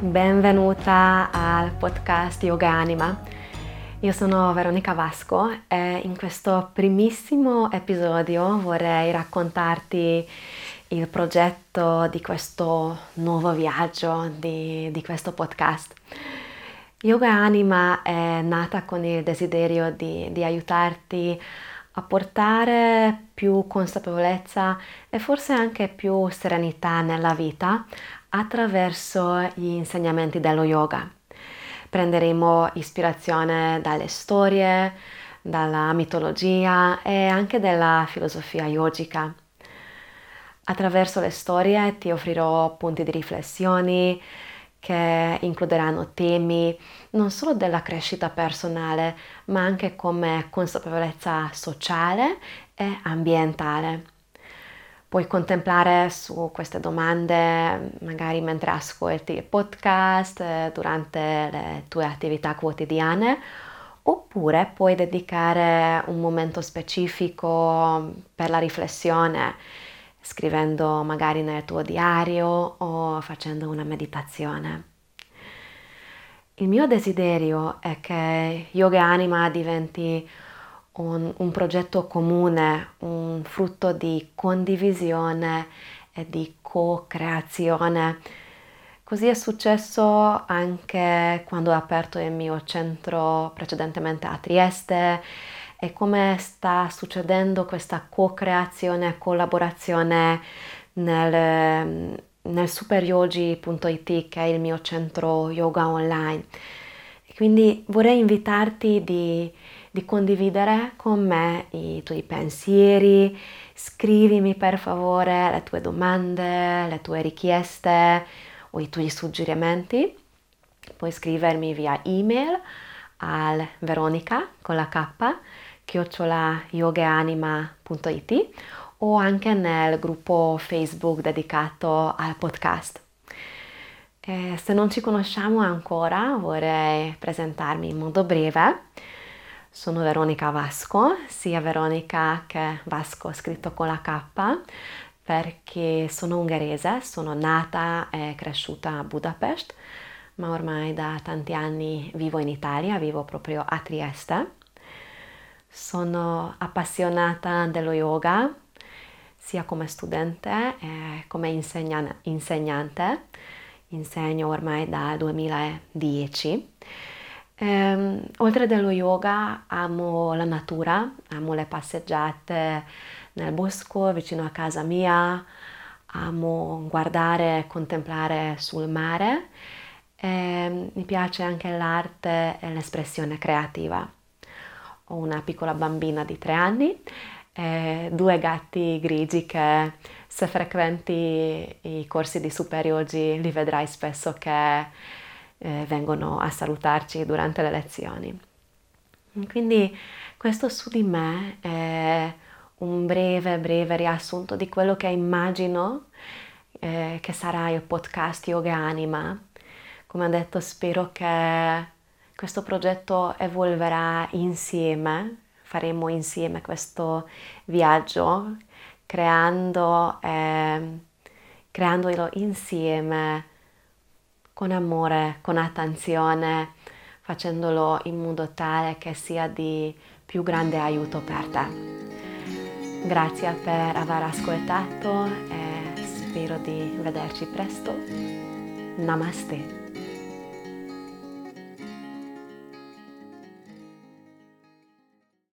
benvenuta al podcast Yoga Anima. Io sono Veronica Vasco e in questo primissimo episodio vorrei raccontarti il progetto di questo nuovo viaggio di, di questo podcast. Yoga Anima è nata con il desiderio di, di aiutarti a portare più consapevolezza e forse anche più serenità nella vita attraverso gli insegnamenti dello yoga. Prenderemo ispirazione dalle storie, dalla mitologia e anche dalla filosofia yogica. Attraverso le storie ti offrirò punti di riflessione che includeranno temi non solo della crescita personale, ma anche come consapevolezza sociale e ambientale. Puoi contemplare su queste domande magari mentre ascolti il podcast, eh, durante le tue attività quotidiane, oppure puoi dedicare un momento specifico per la riflessione, scrivendo magari nel tuo diario o facendo una meditazione. Il mio desiderio è che Yoga Anima diventi un, un progetto comune, un frutto di condivisione e di co-creazione. Così è successo anche quando ho aperto il mio centro precedentemente a Trieste e come sta succedendo questa co-creazione, collaborazione nel, nel superyogi.it che è il mio centro yoga online. quindi vorrei invitarti di di condividere con me i tuoi pensieri, scrivimi per favore le tue domande, le tue richieste o i tuoi suggerimenti. Puoi scrivermi via email al veronica con la k chiocciolayogaanima.it o anche nel gruppo Facebook dedicato al podcast. E se non ci conosciamo ancora vorrei presentarmi in modo breve. Sono Veronica Vasco, sia Veronica che Vasco scritto con la K, perché sono ungherese, sono nata e cresciuta a Budapest, ma ormai da tanti anni vivo in Italia, vivo proprio a Trieste. Sono appassionata dello yoga, sia come studente che come insegnante. Insegno ormai dal 2010 Ehm, oltre dello yoga amo la natura, amo le passeggiate nel bosco vicino a casa mia, amo guardare e contemplare sul mare e mi piace anche l'arte e l'espressione creativa. Ho una piccola bambina di tre anni e due gatti grigi che se frequenti i corsi di super yogi li vedrai spesso che eh, vengono a salutarci durante le lezioni. Quindi questo su di me è un breve, breve riassunto di quello che immagino eh, che sarà il podcast Yoga Anima. Come ho detto, spero che questo progetto evolverà insieme, faremo insieme questo viaggio, creando, eh, creandolo insieme con amore, con attenzione, facendolo in modo tale che sia di più grande aiuto per te. Grazie per aver ascoltato e spero di vederci presto. Namaste.